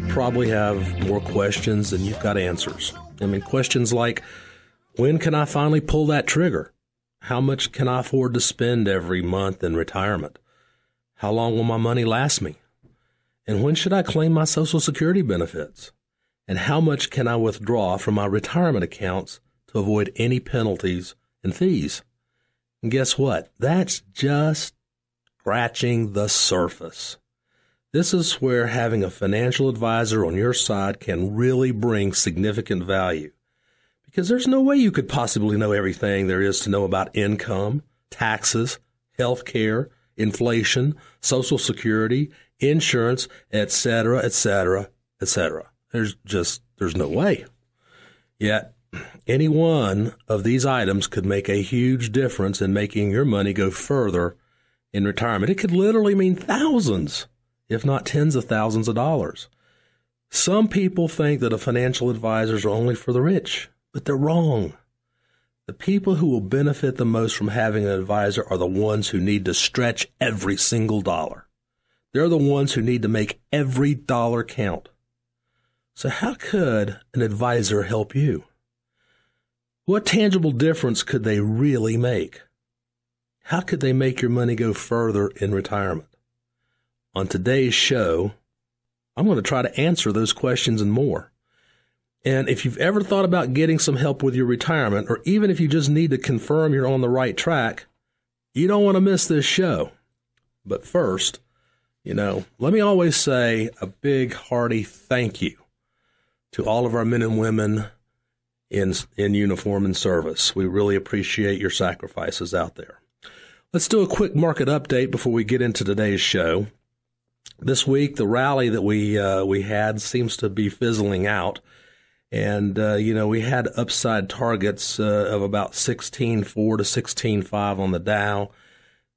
you probably have more questions than you've got answers. I mean, questions like when can I finally pull that trigger? How much can I afford to spend every month in retirement? How long will my money last me? And when should I claim my Social Security benefits? And how much can I withdraw from my retirement accounts to avoid any penalties and fees? And guess what? That's just scratching the surface. This is where having a financial advisor on your side can really bring significant value. Because there's no way you could possibly know everything there is to know about income, taxes, health care, inflation, social security, insurance, etc., etc., etc. There's just there's no way. Yet any one of these items could make a huge difference in making your money go further in retirement. It could literally mean thousands, if not tens of thousands of dollars. Some people think that a financial advisor is only for the rich, but they're wrong. The people who will benefit the most from having an advisor are the ones who need to stretch every single dollar. They're the ones who need to make every dollar count. So how could an advisor help you? What tangible difference could they really make? How could they make your money go further in retirement? On today's show, I'm going to try to answer those questions and more. And if you've ever thought about getting some help with your retirement, or even if you just need to confirm you're on the right track, you don't want to miss this show. But first, you know, let me always say a big, hearty thank you to all of our men and women in, in uniform and service. We really appreciate your sacrifices out there. Let's do a quick market update before we get into today's show. This week, the rally that we uh, we had seems to be fizzling out, and uh, you know we had upside targets uh, of about sixteen four to sixteen five on the Dow,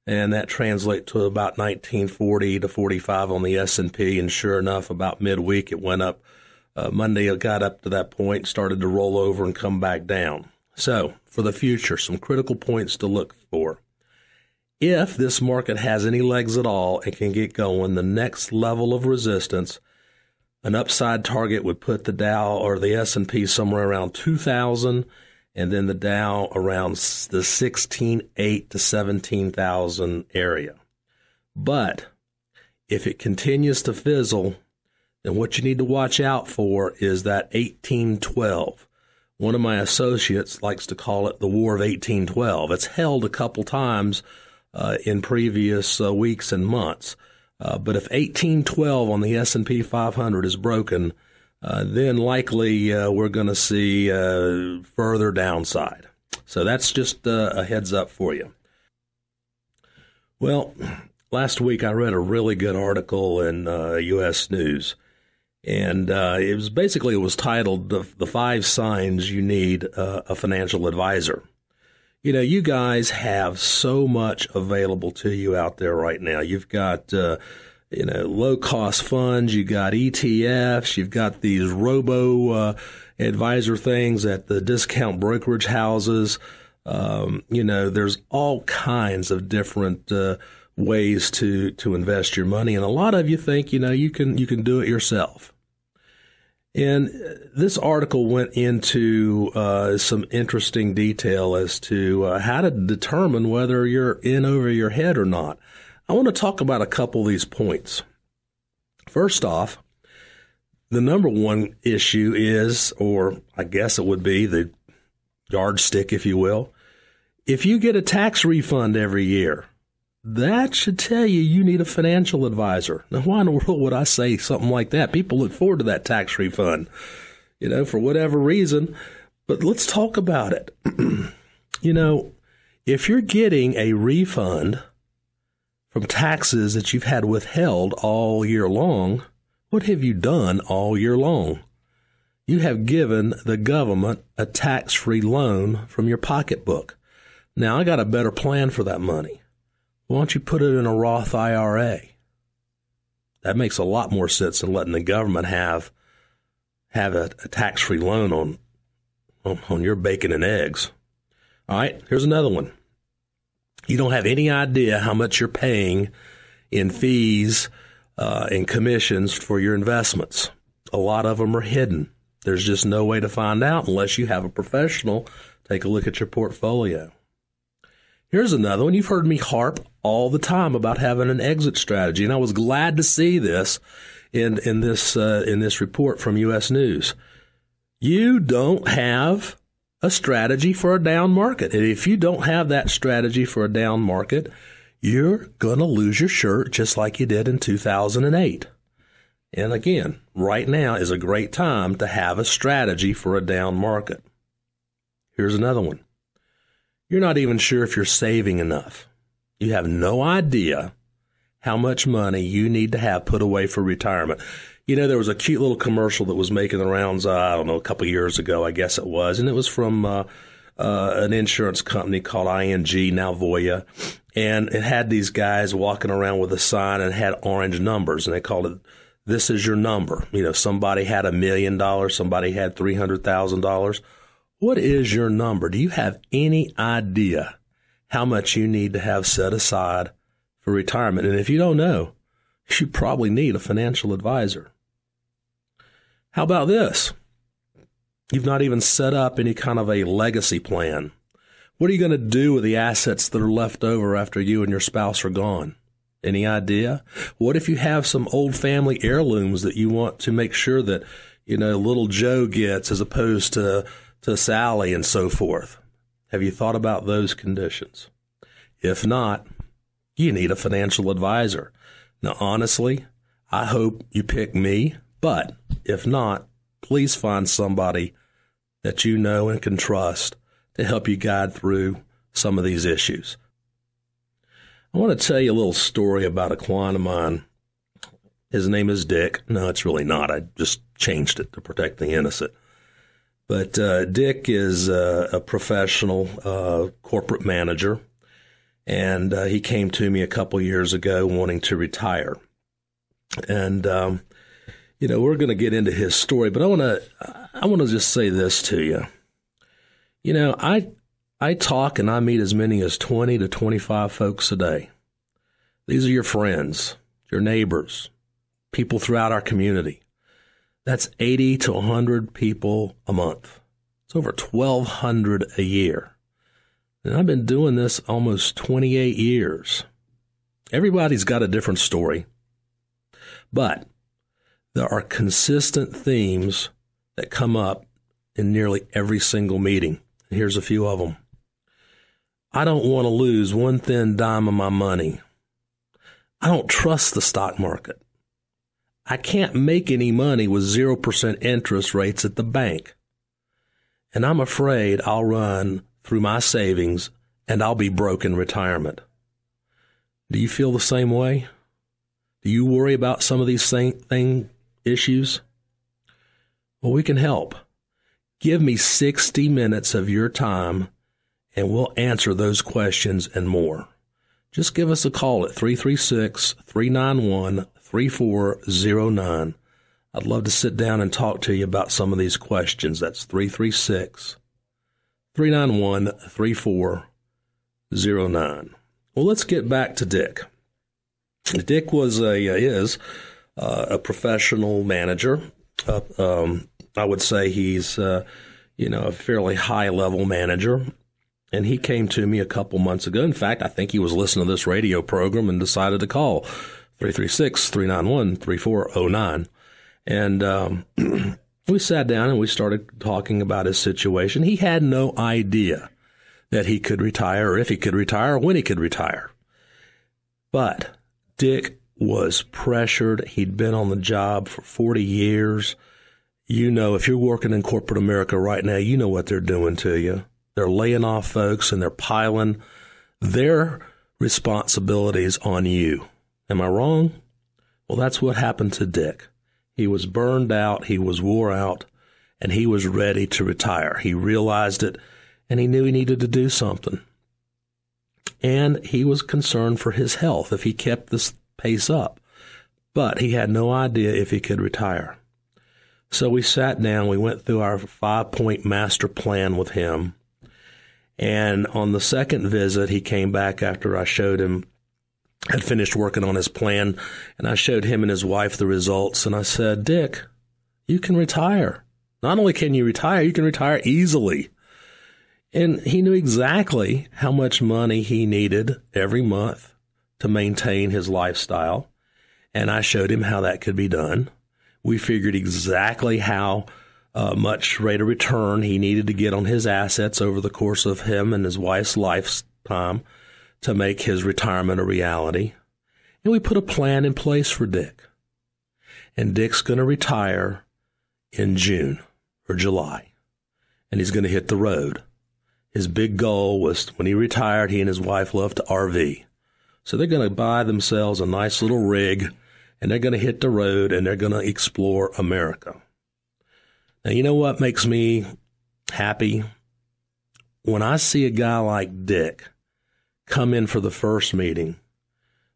and that translates to about nineteen forty to forty five on the S and P. And sure enough, about midweek, it went up. Uh, Monday, it got up to that point, started to roll over and come back down. So, for the future, some critical points to look for if this market has any legs at all and can get going, the next level of resistance, an upside target would put the Dow or the S&P somewhere around 2000 and then the Dow around the 16.8 to 17,000 area. But if it continues to fizzle, then what you need to watch out for is that 1812. One of my associates likes to call it the War of 1812. It's held a couple times uh, in previous uh, weeks and months. Uh, but if 1812 on the S&P 500 is broken, uh, then likely uh, we're going to see uh, further downside. So that's just a heads up for you. Well, last week I read a really good article in U.S. News, and it was basically it was titled "The, the Five Signs You Need a Financial Advisor." You know, you guys have so much available to you out there right now. You've got, uh, you know, low cost funds, you've got ETFs, you've got these robo uh, advisor things at the discount brokerage houses. Um, you know, there's all kinds of different uh, ways to to invest your money, and a lot of you think, you know, you can you can do it yourself. And this article went into uh, some interesting detail as to uh, how to determine whether you're in over your head or not. I want to talk about a couple of these points. First off, the number one issue is, or I guess it would be the yardstick, if you will. If you get a tax refund every year, that should tell you you need a financial advisor. Now, why in the world would I say something like that? People look forward to that tax refund, you know, for whatever reason. But let's talk about it. you know, if you're getting a refund from taxes that you've had withheld all year long, what have you done all year long? You have given the government a tax free loan from your pocketbook. Now, I got a better plan for that money. Why don't you put it in a Roth IRA? That makes a lot more sense than letting the government have have a, a tax free loan on, on your bacon and eggs. All right, here's another one. You don't have any idea how much you're paying in fees uh, and commissions for your investments. A lot of them are hidden. There's just no way to find out unless you have a professional take a look at your portfolio. Here's another one. You've heard me harp all the time about having an exit strategy, and I was glad to see this in in this uh, in this report from U.S. News. You don't have a strategy for a down market, and if you don't have that strategy for a down market, you're going to lose your shirt just like you did in 2008. And again, right now is a great time to have a strategy for a down market. Here's another one. You're not even sure if you're saving enough. You have no idea how much money you need to have put away for retirement. You know, there was a cute little commercial that was making the rounds, uh, I don't know, a couple years ago, I guess it was, and it was from uh, uh, an insurance company called ING, now Voya, and it had these guys walking around with a sign and had orange numbers, and they called it "This is your number." You know, somebody had a million dollars, somebody had three hundred thousand dollars. What is your number? Do you have any idea how much you need to have set aside for retirement. And if you don't know, you probably need a financial advisor. How about this? You've not even set up any kind of a legacy plan. What are you going to do with the assets that are left over after you and your spouse are gone? Any idea? What if you have some old family heirlooms that you want to make sure that, you know, little Joe gets as opposed to, to Sally and so forth? Have you thought about those conditions? If not, you need a financial advisor. Now, honestly, I hope you pick me, but if not, please find somebody that you know and can trust to help you guide through some of these issues. I want to tell you a little story about a client of mine. His name is Dick. No, it's really not. I just changed it to protect the innocent. But uh, Dick is uh, a professional uh, corporate manager and uh, he came to me a couple years ago wanting to retire. And um, you know, we're going to get into his story, but I want to I want to just say this to you. You know, I I talk and I meet as many as 20 to 25 folks a day. These are your friends, your neighbors, people throughout our community. That's 80 to 100 people a month. It's over 1200 a year. And I've been doing this almost 28 years. Everybody's got a different story, but there are consistent themes that come up in nearly every single meeting. Here's a few of them. I don't want to lose one thin dime of my money. I don't trust the stock market. I can't make any money with 0% interest rates at the bank. And I'm afraid I'll run through my savings and I'll be broke in retirement. Do you feel the same way? Do you worry about some of these same thing issues? Well, we can help. Give me 60 minutes of your time and we'll answer those questions and more. Just give us a call at 336 391 3409. I'd love to sit down and talk to you about some of these questions. That's 336 391 3409. Well, let's get back to Dick. Dick was a uh, is uh, a professional manager. Uh, um, I would say he's uh, you know a fairly high level manager, and he came to me a couple months ago. In fact, I think he was listening to this radio program and decided to call 336 391 3409. And um, we sat down and we started talking about his situation. He had no idea that he could retire or if he could retire or when he could retire. But Dick was pressured. He'd been on the job for 40 years. You know, if you're working in corporate America right now, you know what they're doing to you. They're laying off folks and they're piling their responsibilities on you. Am I wrong? Well, that's what happened to Dick. He was burned out, he was wore out, and he was ready to retire. He realized it and he knew he needed to do something. And he was concerned for his health if he kept this pace up. But he had no idea if he could retire. So we sat down, we went through our five point master plan with him. And on the second visit, he came back after I showed him had finished working on his plan, and I showed him and his wife the results, and I said, Dick, You can retire. Not only can you retire, you can retire easily. And he knew exactly how much money he needed every month to maintain his lifestyle. And I showed him how that could be done. We figured exactly how uh, much rate of return he needed to get on his assets over the course of him and his wife's lifetime to make his retirement a reality. And we put a plan in place for Dick. And Dick's going to retire in June or July. And he's going to hit the road. His big goal was when he retired, he and his wife loved to RV. So they're going to buy themselves a nice little rig and they're going to hit the road and they're going to explore America. Now, you know what makes me happy? When I see a guy like Dick come in for the first meeting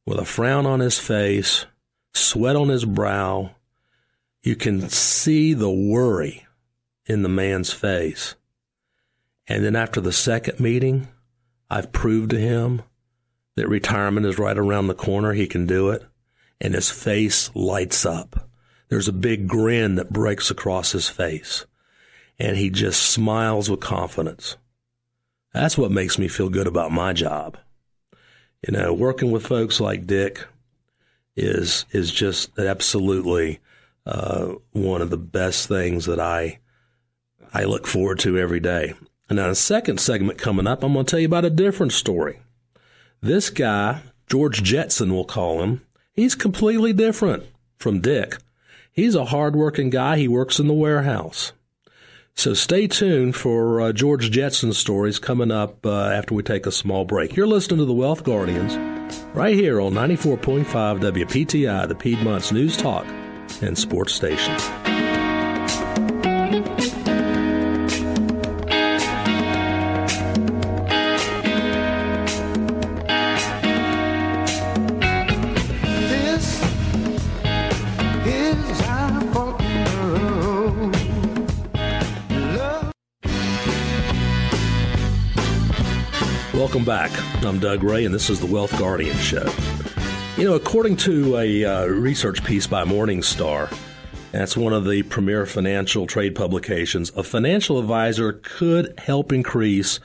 with a frown on his face, sweat on his brow, you can see the worry in the man's face. And then after the second meeting, I've proved to him that retirement is right around the corner. He can do it. And his face lights up. There's a big grin that breaks across his face, and he just smiles with confidence. That's what makes me feel good about my job. You know, working with folks like Dick is is just absolutely uh, one of the best things that I I look forward to every day. And now, the second segment coming up, I'm going to tell you about a different story. This guy, George Jetson, we'll call him, he's completely different from Dick. He's a hardworking guy. He works in the warehouse. So stay tuned for uh, George Jetson's stories coming up uh, after we take a small break. You're listening to the Wealth Guardians right here on 94.5 WPTI, the Piedmont's News Talk and Sports Station. Back. I'm Doug Ray, and this is the Wealth Guardian Show. You know, according to a uh, research piece by Morningstar, that's one of the premier financial trade publications, a financial advisor could help increase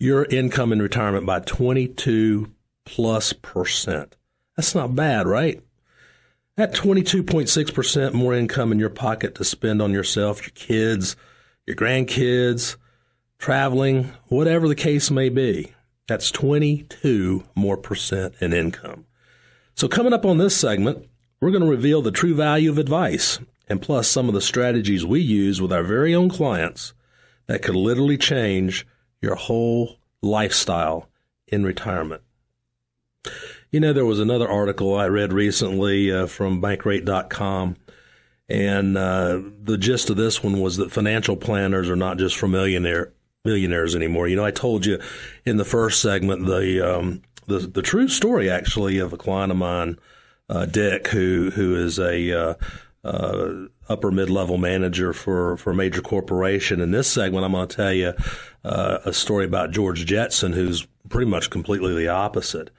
your income in retirement by 22 plus percent. That's not bad, right? That 22.6% more income in your pocket to spend on yourself, your kids, your grandkids, traveling, whatever the case may be. That's 22 more percent in income. So coming up on this segment, we're going to reveal the true value of advice and plus some of the strategies we use with our very own clients that could literally change your whole lifestyle in retirement. You know, there was another article I read recently uh, from bankrate.com and uh, the gist of this one was that financial planners are not just for millionaire millionaires anymore. You know, I told you in the first segment the um, the, the true story actually of a client of mine, uh, Dick, who who is a uh, uh, upper mid level manager for for a major corporation. In this segment, I'm going to tell you uh, a story about George Jetson, who's pretty much completely the opposite.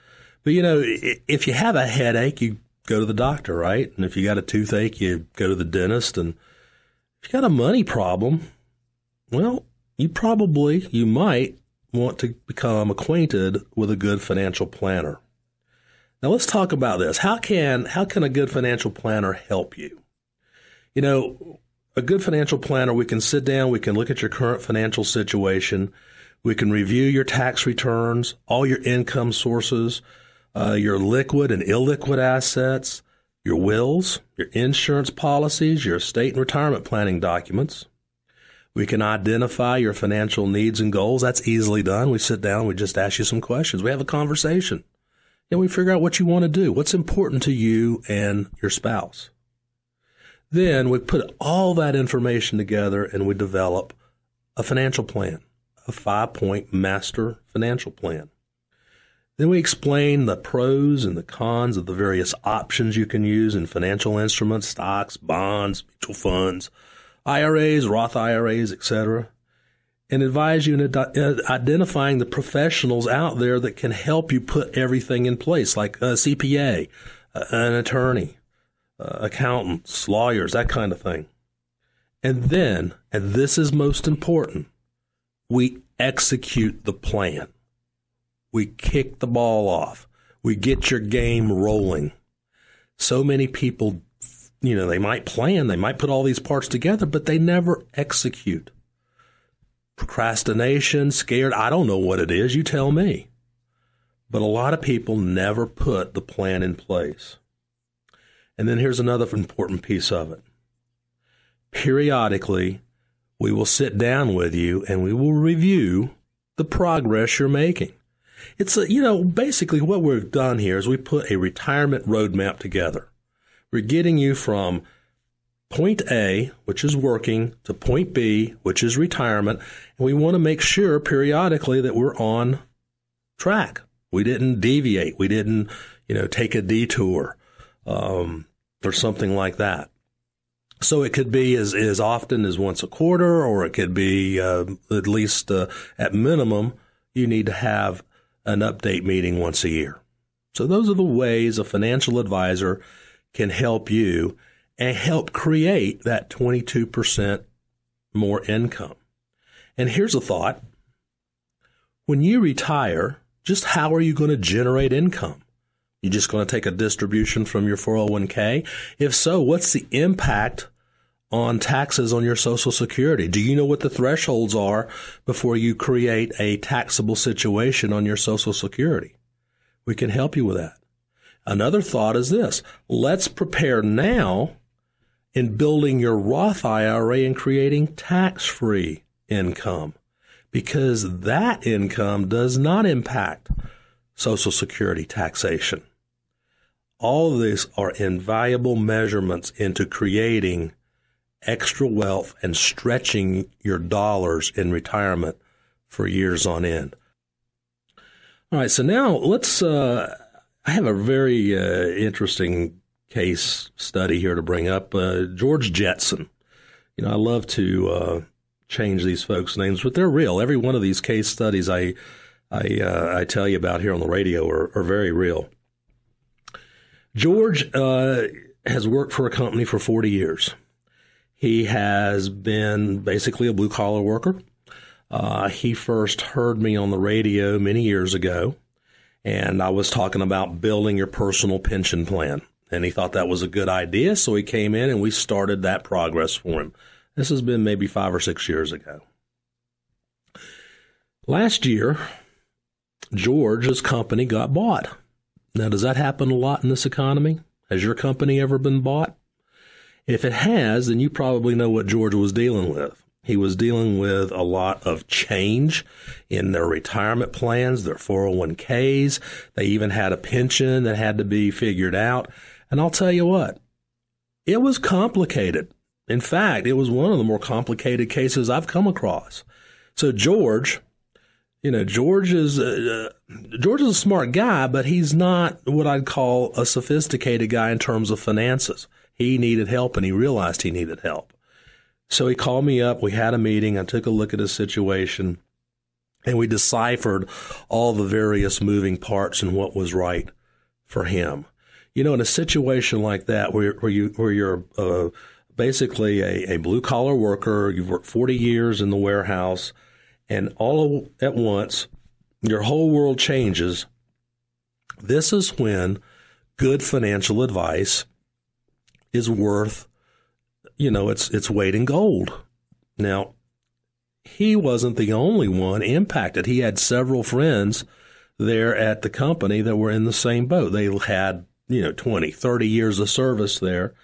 But you know, if you have a headache, you go to the doctor, right? And if you got a toothache, you go to the dentist. And if you got a money problem, well, you probably, you might want to become acquainted with a good financial planner. Now let's talk about this. How can, how can a good financial planner help you? You know, a good financial planner, we can sit down, we can look at your current financial situation, we can review your tax returns, all your income sources, uh, your liquid and illiquid assets, your wills, your insurance policies, your estate and retirement planning documents. We can identify your financial needs and goals. That's easily done. We sit down, we just ask you some questions. We have a conversation. And we figure out what you want to do, what's important to you and your spouse. Then we put all that information together and we develop a financial plan, a five point master financial plan. Then we explain the pros and the cons of the various options you can use in financial instruments, stocks, bonds, mutual funds, IRAs, Roth IRAs, etc., and advise you in identifying the professionals out there that can help you put everything in place, like a CPA, an attorney, uh, accountants, lawyers, that kind of thing. And then, and this is most important, we execute the plan. We kick the ball off. We get your game rolling. So many people, you know, they might plan, they might put all these parts together, but they never execute. Procrastination, scared, I don't know what it is. You tell me. But a lot of people never put the plan in place. And then here's another important piece of it. Periodically, we will sit down with you and we will review the progress you're making. It's a, you know, basically what we've done here is we put a retirement roadmap together. We're getting you from point A, which is working, to point B, which is retirement. And we want to make sure periodically that we're on track. We didn't deviate. We didn't, you know, take a detour um, or something like that. So it could be as, as often as once a quarter, or it could be uh, at least uh, at minimum, you need to have an update meeting once a year. So those are the ways a financial advisor can help you and help create that 22% more income. And here's a thought. When you retire, just how are you going to generate income? You just going to take a distribution from your 401k? If so, what's the impact on taxes on your social security? Do you know what the thresholds are before you create a taxable situation on your social security? We can help you with that. Another thought is this. Let's prepare now in building your Roth IRA and creating tax free income because that income does not impact Social Security taxation. All of these are invaluable measurements into creating extra wealth and stretching your dollars in retirement for years on end. All right, so now let's. Uh, I have a very uh, interesting case study here to bring up. Uh, George Jetson. You know, I love to uh, change these folks' names, but they're real. Every one of these case studies I I, uh, I tell you about here on the radio are, are very real. George uh, has worked for a company for 40 years. He has been basically a blue collar worker. Uh, he first heard me on the radio many years ago, and I was talking about building your personal pension plan. And he thought that was a good idea, so he came in and we started that progress for him. This has been maybe five or six years ago. Last year, George's company got bought. Now, does that happen a lot in this economy? Has your company ever been bought? If it has, then you probably know what George was dealing with. He was dealing with a lot of change in their retirement plans, their 401ks. They even had a pension that had to be figured out. And I'll tell you what, it was complicated. In fact, it was one of the more complicated cases I've come across. So George, you know, George is uh, George is a smart guy, but he's not what I'd call a sophisticated guy in terms of finances. He needed help and he realized he needed help. So he called me up. We had a meeting. I took a look at his situation and we deciphered all the various moving parts and what was right for him. You know, in a situation like that where, where you, where you're, uh, basically a, a blue collar worker, you've worked 40 years in the warehouse and all at once your whole world changes. This is when good financial advice is worth, you know, its its weight in gold. Now, he wasn't the only one impacted. He had several friends there at the company that were in the same boat. They had, you know, 20, 30 years of service there,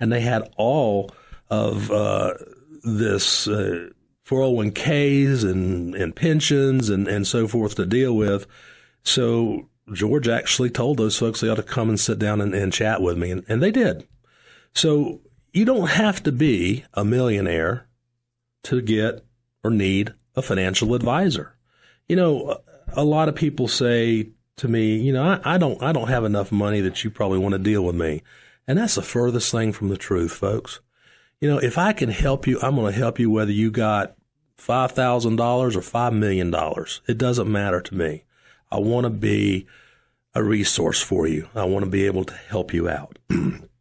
and they had all of uh, this uh, 401ks and, and pensions and, and so forth to deal with. So George actually told those folks they ought to come and sit down and, and chat with me, and, and they did. So you don't have to be a millionaire to get or need a financial advisor. You know, a lot of people say to me, you know, I, I don't, I don't have enough money that you probably want to deal with me. And that's the furthest thing from the truth, folks. You know, if I can help you, I'm going to help you whether you got $5,000 or $5 million. It doesn't matter to me. I want to be a resource for you. I want to be able to help you out.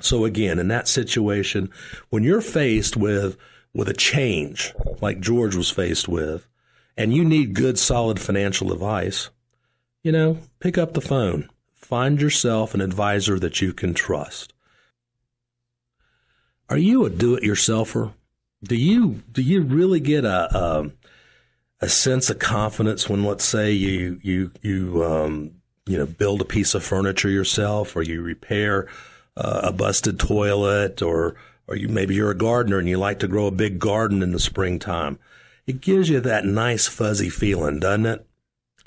So again, in that situation, when you're faced with with a change like George was faced with, and you need good, solid financial advice, you know, pick up the phone. Find yourself an advisor that you can trust. Are you a do-it-yourselfer? Do you do you really get a, a a sense of confidence when, let's say, you you you um, you know build a piece of furniture yourself, or you repair uh, a busted toilet, or or you maybe you're a gardener and you like to grow a big garden in the springtime. It gives you that nice fuzzy feeling, doesn't it?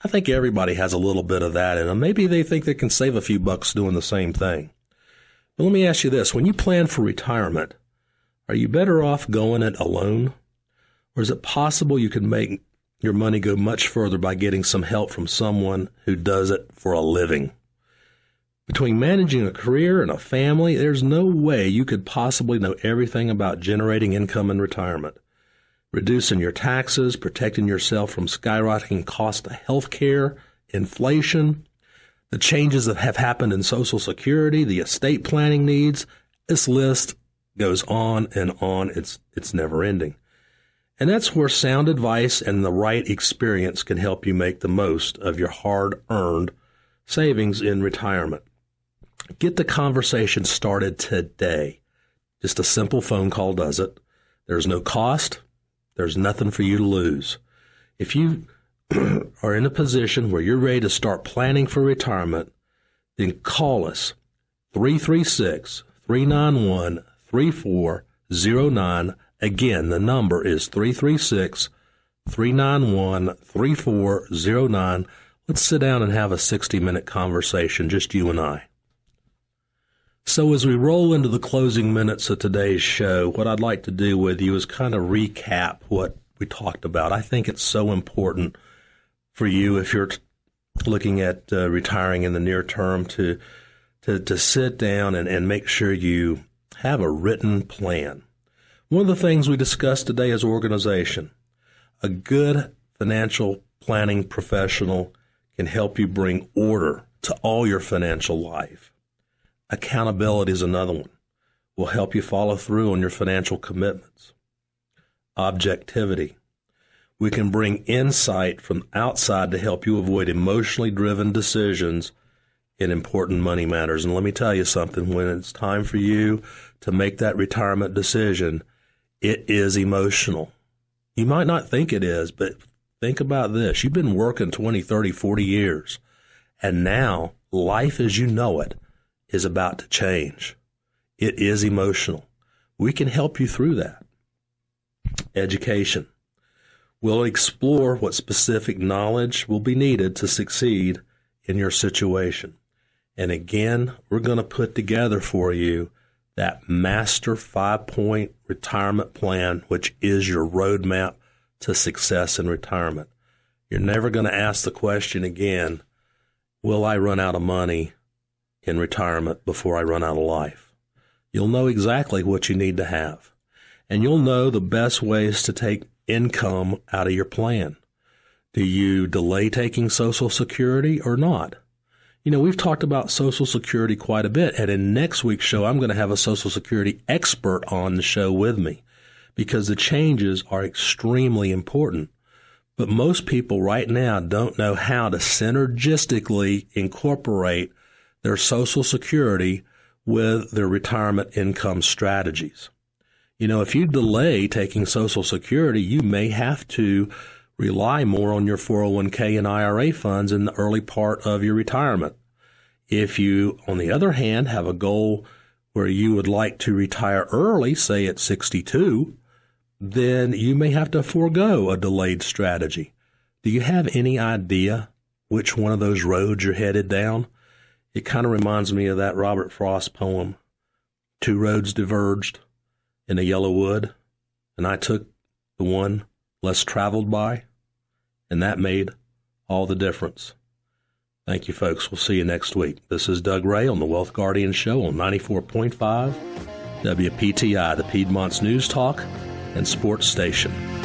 I think everybody has a little bit of that in them. Maybe they think they can save a few bucks doing the same thing. But let me ask you this: when you plan for retirement, are you better off going it alone, or is it possible you can make your money go much further by getting some help from someone who does it for a living. Between managing a career and a family, there's no way you could possibly know everything about generating income in retirement. Reducing your taxes, protecting yourself from skyrocketing cost of health care, inflation, the changes that have happened in Social Security, the estate planning needs. This list goes on and on. It's, it's never ending. And that's where sound advice and the right experience can help you make the most of your hard earned savings in retirement. Get the conversation started today. Just a simple phone call does it. There's no cost. There's nothing for you to lose. If you are in a position where you're ready to start planning for retirement, then call us 336 391 3409 Again, the number is 336 391 3409. Let's sit down and have a 60 minute conversation, just you and I. So, as we roll into the closing minutes of today's show, what I'd like to do with you is kind of recap what we talked about. I think it's so important for you if you're looking at uh, retiring in the near term to to, to sit down and, and make sure you have a written plan. One of the things we discussed today is organization. A good financial planning professional can help you bring order to all your financial life. Accountability is another one. Will help you follow through on your financial commitments. Objectivity. We can bring insight from outside to help you avoid emotionally driven decisions in important money matters. And let me tell you something, when it's time for you to make that retirement decision, it is emotional. You might not think it is, but think about this. You've been working 20, 30, 40 years, and now life as you know it is about to change. It is emotional. We can help you through that. Education. We'll explore what specific knowledge will be needed to succeed in your situation. And again, we're going to put together for you that master five point retirement plan, which is your roadmap to success in retirement. You're never going to ask the question again, will I run out of money in retirement before I run out of life? You'll know exactly what you need to have. And you'll know the best ways to take income out of your plan. Do you delay taking Social Security or not? You know, we've talked about Social Security quite a bit, and in next week's show, I'm going to have a Social Security expert on the show with me because the changes are extremely important. But most people right now don't know how to synergistically incorporate their Social Security with their retirement income strategies. You know, if you delay taking Social Security, you may have to rely more on your 401k and IRA funds in the early part of your retirement. If you, on the other hand, have a goal where you would like to retire early, say at 62, then you may have to forego a delayed strategy. Do you have any idea which one of those roads you're headed down? It kind of reminds me of that Robert Frost poem, Two Roads Diverged in a Yellow Wood, and I took the one less traveled by, and that made all the difference. Thank you, folks. We'll see you next week. This is Doug Ray on the Wealth Guardian Show on 94.5 WPTI, the Piedmont's News Talk and Sports Station.